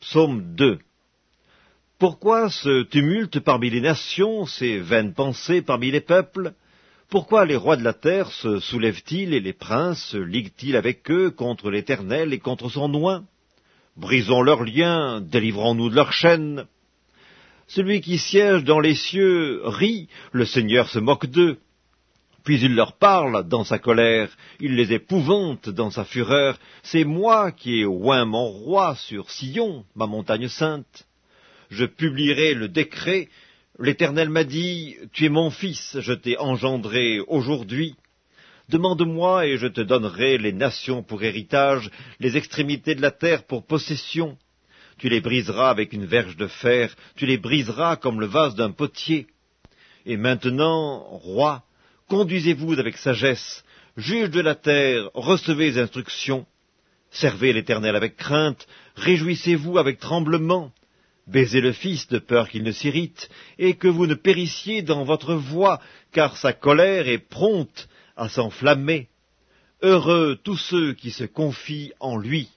Psaume 2 Pourquoi ce tumulte parmi les nations, ces vaines pensées parmi les peuples? Pourquoi les rois de la terre se soulèvent-ils et les princes liguent-ils avec eux contre l'Éternel et contre son oint? Brisons leurs liens, délivrons-nous de leurs chaînes. Celui qui siège dans les cieux rit, le Seigneur se moque d'eux. Puis il leur parle dans sa colère, il les épouvante dans sa fureur. C'est moi qui ai oint mon roi sur Sion, ma montagne sainte. Je publierai le décret. L'Éternel m'a dit, Tu es mon fils, je t'ai engendré aujourd'hui. Demande-moi et je te donnerai les nations pour héritage, les extrémités de la terre pour possession. Tu les briseras avec une verge de fer, tu les briseras comme le vase d'un potier. Et maintenant, roi, Conduisez-vous avec sagesse, juge de la terre, recevez instructions, servez l'Éternel avec crainte, réjouissez-vous avec tremblement, baisez le Fils de peur qu'il ne s'irrite, et que vous ne périssiez dans votre voie, car sa colère est prompte à s'enflammer. Heureux tous ceux qui se confient en lui.